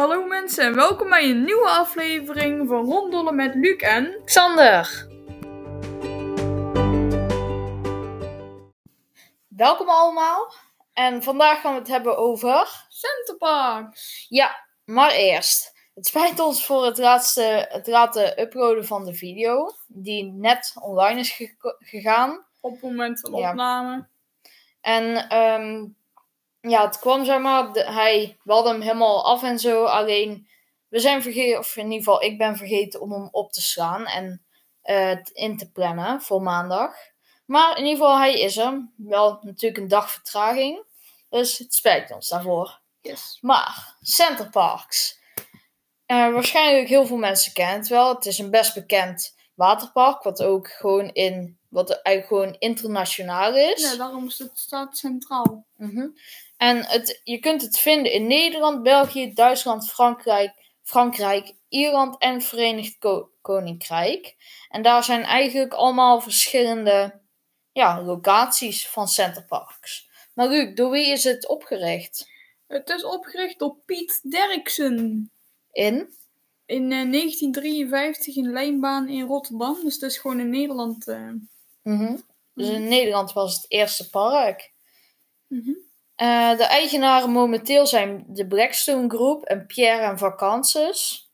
Hallo mensen en welkom bij een nieuwe aflevering van Ronddollen met Luc en... Xander. Welkom allemaal. En vandaag gaan we het hebben over. Centerparks. Ja, maar eerst. Het spijt ons voor het laatste, het laten uploaden van de video. Die net online is gegaan. Op het moment van Ja. opname. En ehm, ja, het kwam zeg maar. de- hij we hadden hem helemaal af en zo. Alleen we zijn vergeten, of in ieder geval ik ben vergeten om hem op te slaan. En eh, in te plannen voor maandag. Maar in ieder geval, hij is er. Wel natuurlijk een dag vertraging. Dus het spijt ons daarvoor. Yes. Maar, Center Parks. Eh, waarschijnlijk heel veel mensen kennen het wel. Het is een best bekend waterpark. Wat ook gewoon in. Wat eigenlijk gewoon internationaal is. Ja, daarom is het staat centraal. Mhm. En het, je kunt het vinden in Nederland, België, Duitsland, Frankrijk, Frankrijk Ierland en Verenigd Ko- Koninkrijk. En daar zijn eigenlijk allemaal verschillende ja, locaties van centerparks. Maar Luc, door wie is het opgericht? Het is opgericht door Piet Derksen. In? In eh, 1953 in Lijnbaan in Rotterdam. Dus het is gewoon in Nederland. eh. Mhm. Dus in Nederland was het eerste park. Mhm. Eh, de eigenaren momenteel zijn de Blackstone Group en Pierre en Vacances.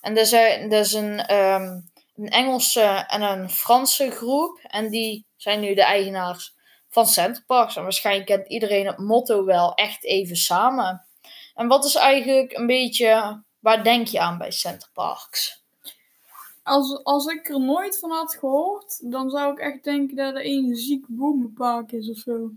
En dat is, dat is een, ehm, een Engelse en een Franse groep. En die zijn nu de eigenaars van Centerparks. En waarschijnlijk kent iedereen het motto wel echt even samen. En wat is eigenlijk een beetje... Waar denk je aan bij Centerparks? Als, als ik er nooit van had gehoord, dan zou ik echt denken dat het een ziek boemenpark is of zo.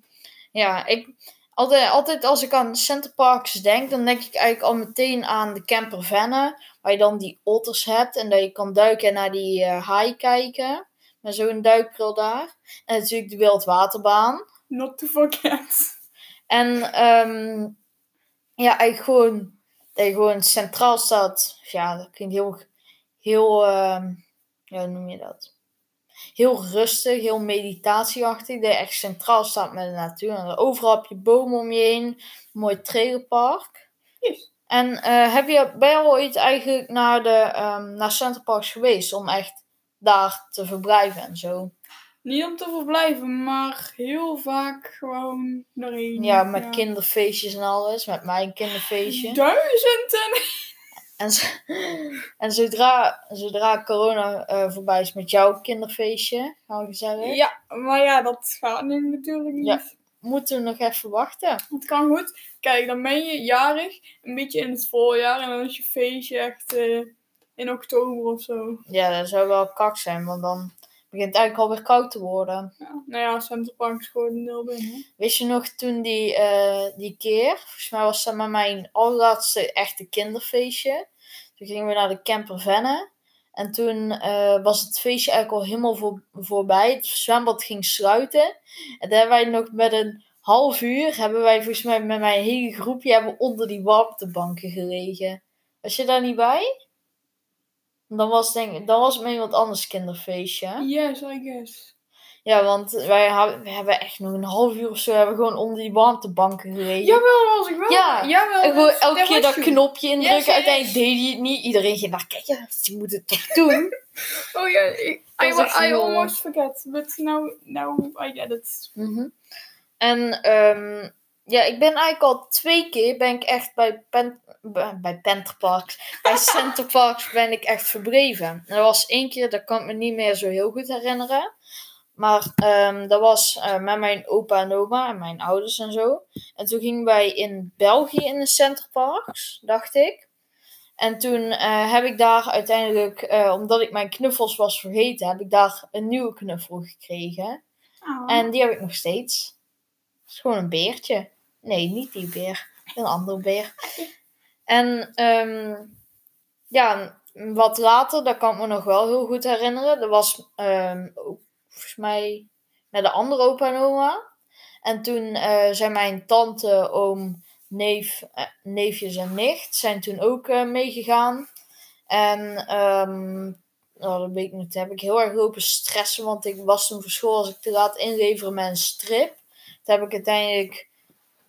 Ja, ik, altijd, altijd als ik aan Centerparks denk, dan denk ik eigenlijk al meteen aan de camper Venne. Waar je dan die otters hebt en dat je kan duiken en naar die eh, haai kijken. Met zo'n duikbril daar. En natuurlijk de wildwaterbaan. Not to forget. En ehm, ja, eigenlijk gewoon, je gewoon centraal staat. Ja, dat klinkt heel, heel, ehm, ja, hoe noem je dat? Heel rustig, heel meditatieachtig. Dat je echt centraal staat met de natuur. En overal heb je bomen om je heen. Een mooi trailerpark. Yes. En eh, heb je, ben je al ooit eigenlijk naar, de, ehm naar Centerparks geweest? Om echt daar te verblijven en zo? Niet om te verblijven, maar heel vaak gewoon daarheen. Ja, met kinderfeestjes en alles. Met mijn kinderfeestje. Duizenden! En, en zodra, zodra corona eh, voorbij is met jouw kinderfeestje, gaan we zeggen, Ja, maar ja, dat gaat nu natuurlijk niet. Ja. moeten we nog even wachten. Het kan goed. Kijk, dan ben je jarig, een beetje in het voorjaar. En dan is je feestje echt eh, in oktober of zo. Ja, dat zou wel kak zijn, want dan begint eigenlijk alweer koud te worden. Ja. Nou ja, Centerpark is gewoon nul binnen. Weet je nog toen die, eh, die keer, volgens mij was dat maar mijn allerlaatste echte kinderfeestje. Toen gingen we naar de camper Venne. En toen eh, was het feestje eigenlijk al helemaal voor, voorbij. Het zwembad ging sluiten. En daar hebben wij nog met een half uur, hebben wij volgens mij met mijn hele groepje hebben onder die warmtebanken gelegen. Was je daar niet bij? Dan was, denk, dan was het met iemand anders kinderfeestje. Yes, I guess. Ja, want wij hebben, we hebben echt nog een half uur of zo hebben we gewoon onder die warmtebanken gelegen. Jawel, dat was ik wel. Ja, Jawel, en gewoon dat- elke keer was dat je. knopje indrukken. Yes, yes. Uiteindelijk deed hij het niet. Iedereen ging naar kijken. Je moet het toch doen? Oh ja, ik, I, echt I heel- almost forget. But now, now I get it. Mhm. En ehm, ja, ik ben eigenlijk al twee keer ben ik echt bij, Pen, bij Penterparks, bij Centerparks ben ik echt verbleven. En dat was één keer, dat kan ik me niet meer zo heel goed herinneren. Maar ehm, dat was eh, met mijn opa en oma en mijn ouders en zo. En toen gingen wij in België in de Centerparks, dacht ik. En toen eh, heb ik daar uiteindelijk, eh, omdat ik mijn knuffels was vergeten, heb ik daar een nieuwe knuffel gekregen. Oh. En die heb ik nog steeds. Het is gewoon een beertje. Nee, niet die beer. Een andere beer. En ehm, ja, wat later, dat kan ik me nog wel heel goed herinneren. Dat was ehm, volgens mij naar de andere opa en oma. En toen eh, zijn mijn tante, oom, neef, eh, neefjes en nicht zijn toen ook eh, meegegaan. En nou, dat heb ik heel erg lopen stressen, want ik was toen voor school als ik te laat inleveren met een strip. Toen heb ik uiteindelijk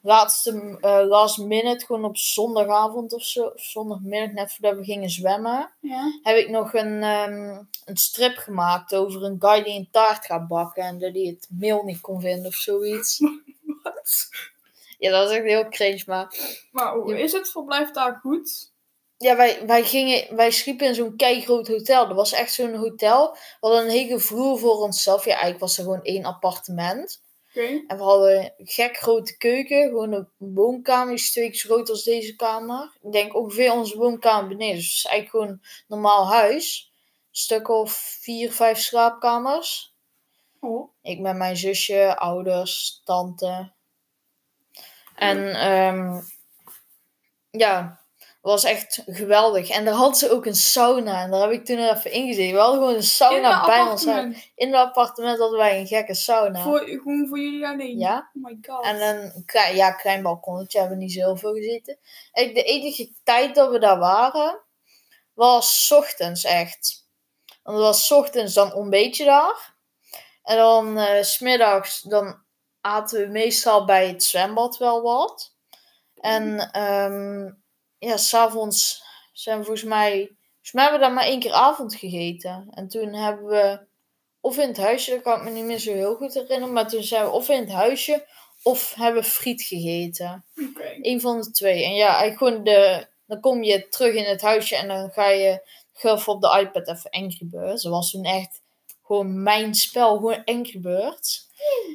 laatste eh, last minute, gewoon op zondagavond of zo, of zondagmiddag, net voordat we gingen zwemmen, Ja. heb ik nog een, ehm, een strip gemaakt over een guy die een taart gaat bakken en dat hij het meel niet kon vinden of zoiets. Wat? Ja, dat is echt heel cringe, maar... Maar hoe is het verblijf daar goed? Ja, wij, wij, gingen, wij sliepen in zo'n keigroot hotel. Dat was echt zo'n hotel. We hadden een hele vloer voor onszelf. Ja, eigenlijk was er gewoon één appartement. En we hadden een gek grote keuken. Gewoon een woonkamer. Is twee keer zo groot als deze kamer. Ik denk ongeveer onze woonkamer beneden. Dus het is eigenlijk gewoon een normaal huis. Een stuk of vier, vijf slaapkamers. Oh. Ik met mijn zusje, ouders, tante. En ehm, ja, was echt geweldig. En daar hadden ze ook een sauna. En daar heb ik toen even ingezeten. We hadden gewoon een sauna een bij ons. In het appartement hadden wij een gekke sauna. Voor, gewoon voor jullie alleen? Ja. Oh my god. En een klein, ja, klein balkonnetje hebben we niet zo heel veel gezeten. En de enige tijd dat we daar waren, was ochtends echt. Want het was ochtends, dan ontbeet je daar. En dan eh, s smiddags, dan aten we meestal bij het zwembad wel wat. En ehm ja, s'avonds zijn we volgens mij, volgens mij hebben we daar maar één keer avond gegeten. En toen hebben we, of in het huisje, dat kan ik me niet meer zo heel goed herinneren, maar toen zijn we of in het huisje of hebben friet gegeten. Oké. Eén van de twee. En ja, eigenlijk gewoon de, dan kom je terug in het huisje en dan ga je even op de iPad even Angry Birds. Dat was toen echt gewoon mijn spel, gewoon Angry Birds.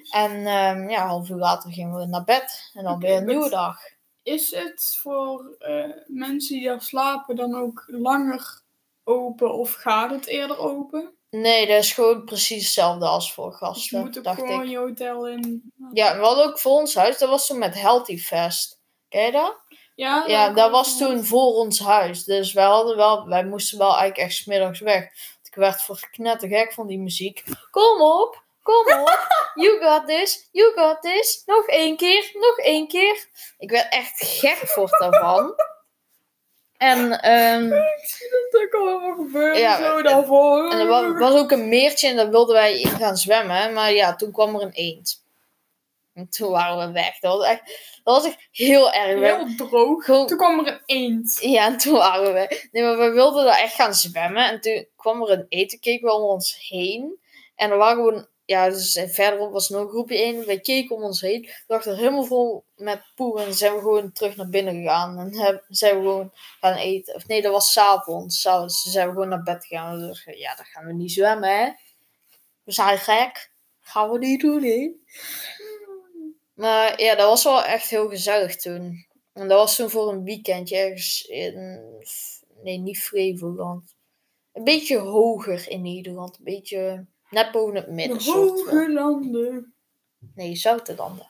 En ehm, ja, half uur later gingen we naar bed. En dan weer een nieuwe dag. Is het voor eh, mensen die daar slapen dan ook langer open of gaat het eerder open? Nee, dat is gewoon precies hetzelfde als voor Dus je gasten, moet ook gewoon ik. je hotel in. Ja, we hadden ook voor ons huis, dat was toen met Healthy Fest. Ken je dat? Ja, Ja, heb ik dat was toen voor ons huis. Dus wij hadden wel, wij moesten wel eigenlijk echt 's middags weg. Want ik werd voor knettergek van die muziek. Kom op, kom op. You got this, you got this. Nog één keer, nog één keer. Ik werd echt gek voor daarvan. En, ehm, Ik zie dat ook allemaal gebeuren. Ja, zo daarvoor. en er wa- was ook een meertje en daar wilden wij in gaan zwemmen. Maar ja, toen kwam er een eend. En toen waren we weg. Dat was echt, dat was echt heel erg. Heel droog. Gewoon- Toen kwam er een eend. Ja, en toen waren we. Nee, maar we wilden daar echt gaan zwemmen. En toen kwam er een keken we om ons heen. En er waren gewoon. Ja, dus verderop was nog groepje in. Wij keken om ons heen. We dachten er helemaal vol met poe. En zijn we gewoon terug naar binnen gegaan. En heb, zijn we gewoon gaan eten. Of nee, dat was s'avonds. S'avonds zijn we gewoon naar bed gegaan. We ja, dan gaan we niet zwemmen, hè. We zijn gek. Gaan we niet doen, hè. Maar ja, dat was wel echt heel gezellig toen. En dat was toen voor een weekendje ergens in... Nee, niet Flevoland. Een beetje hoger in Nederland. Een beetje net boven het De midden. van. hoge landen. Nee, Zoutelanden.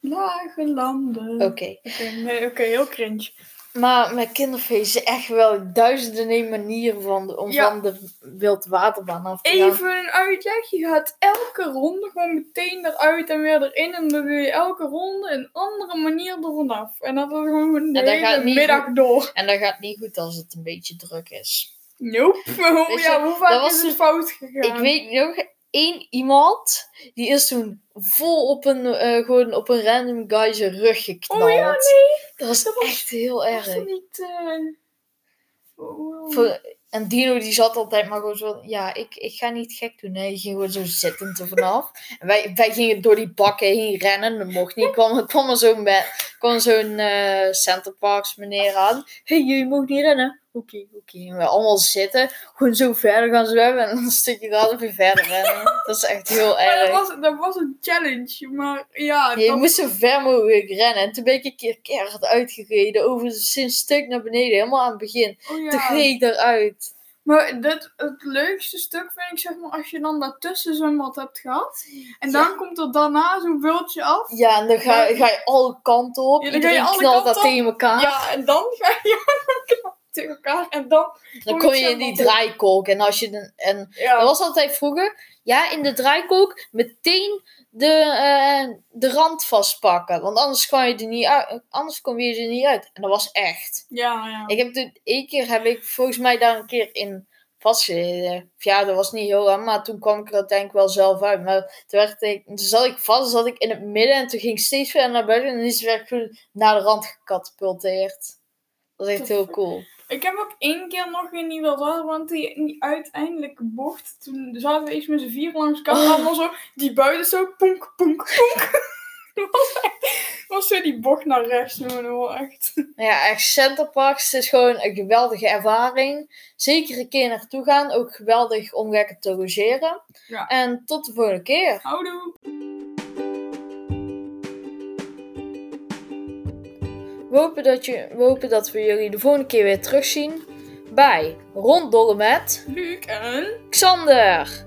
Lage landen. Oké. Oké, nee, oké, heel cringe. Maar met kinderfeesten echt wel duizenden manieren van de, om Ja. van de wildwaterbaan af te gaan. Even een uitleg. Je gaat elke ronde gewoon meteen eruit en weer erin. En dan doe je elke ronde een andere manier er vanaf. En dat is gewoon de En dat hele middag door. En dat gaat niet goed als het een beetje druk is. Nope. Oh, Weet ja, hoe vaak was is het toen- fout gegaan? Ik weet nog één iemand die is toen vol op een, eh, gewoon op een random guy zijn rug geknald. Oh ja, nee. Dat was Dat was- echt heel Was erg. er niet... eh, oh, Voor- en Dino die zat altijd maar gewoon zo, ja, ik, ik ga niet gek doen. Die ging gewoon zo zittend er vanaf. En wij, wij gingen door die bakken heen rennen, dat mocht niet. Kwam, kwam er zo'n me- kwam zo'n eh Centerparks meneer aan. Hé, hey, jullie mogen niet rennen. Oké, oké. We allemaal zitten, gewoon zo verder gaan zwemmen. En dan een stukje weer verder rennen. Dat is echt heel Maar dat erg. was, dat was een challenge. Maar ja, Ja, je dat- moest zo ver mogelijk rennen. En toen ben ik een keer keihard uitgereden. Over een stuk naar beneden. Helemaal aan het begin. oh ja. Toen reed ik eruit. Maar dit, het leukste stuk vind ik zeg maar als je dan daartussen zwembad hebt gehad. En Ja. dan komt er daarna zo'n bultje af. Ja, en dan ga, ga je alle kanten op. Ja, dan ga je alle knalt kanten dat op. tegen elkaar. Ja, en dan ga je tegen elkaar. En dan. kom je in die draaikolk. En als je de, en Ja. dat was altijd vroeger. Ja, in de draaikolk meteen de, eh, de rand vastpakken. Want anders kwam je er niet uit. Anders kom je er niet uit. En dat was echt. Ja, ja. Ik heb toen één keer heb ik volgens mij daar een keer in pas geleden. Of ja, dat was niet heel lang, maar toen kwam ik er uiteindelijk wel zelf uit. Maar toen, werd ik, toen zat ik vast, zat ik in het midden en toen ging ik steeds verder naar buiten en is werd ik naar de rand gekatapulteerd. Dat is echt heel cool. Ik heb ook één keer nog in die wel want die, die uiteindelijke bocht, toen zaten we eens met z'n vier langs elkaar, Oh. zo, die buiten zo, ponk, ponk, ponk. Dat was echt, was zo die bocht naar rechts doen, hoor, echt. Ja, echt Centerparks is gewoon een geweldige ervaring. Zeker een keer naartoe gaan. Ook geweldig om lekker te logeren. Ja. En tot de volgende keer. Houdoe! We hopen dat, je, we hopen dat we jullie de volgende keer weer terugzien bij Ronddollen met Luc en... Xander.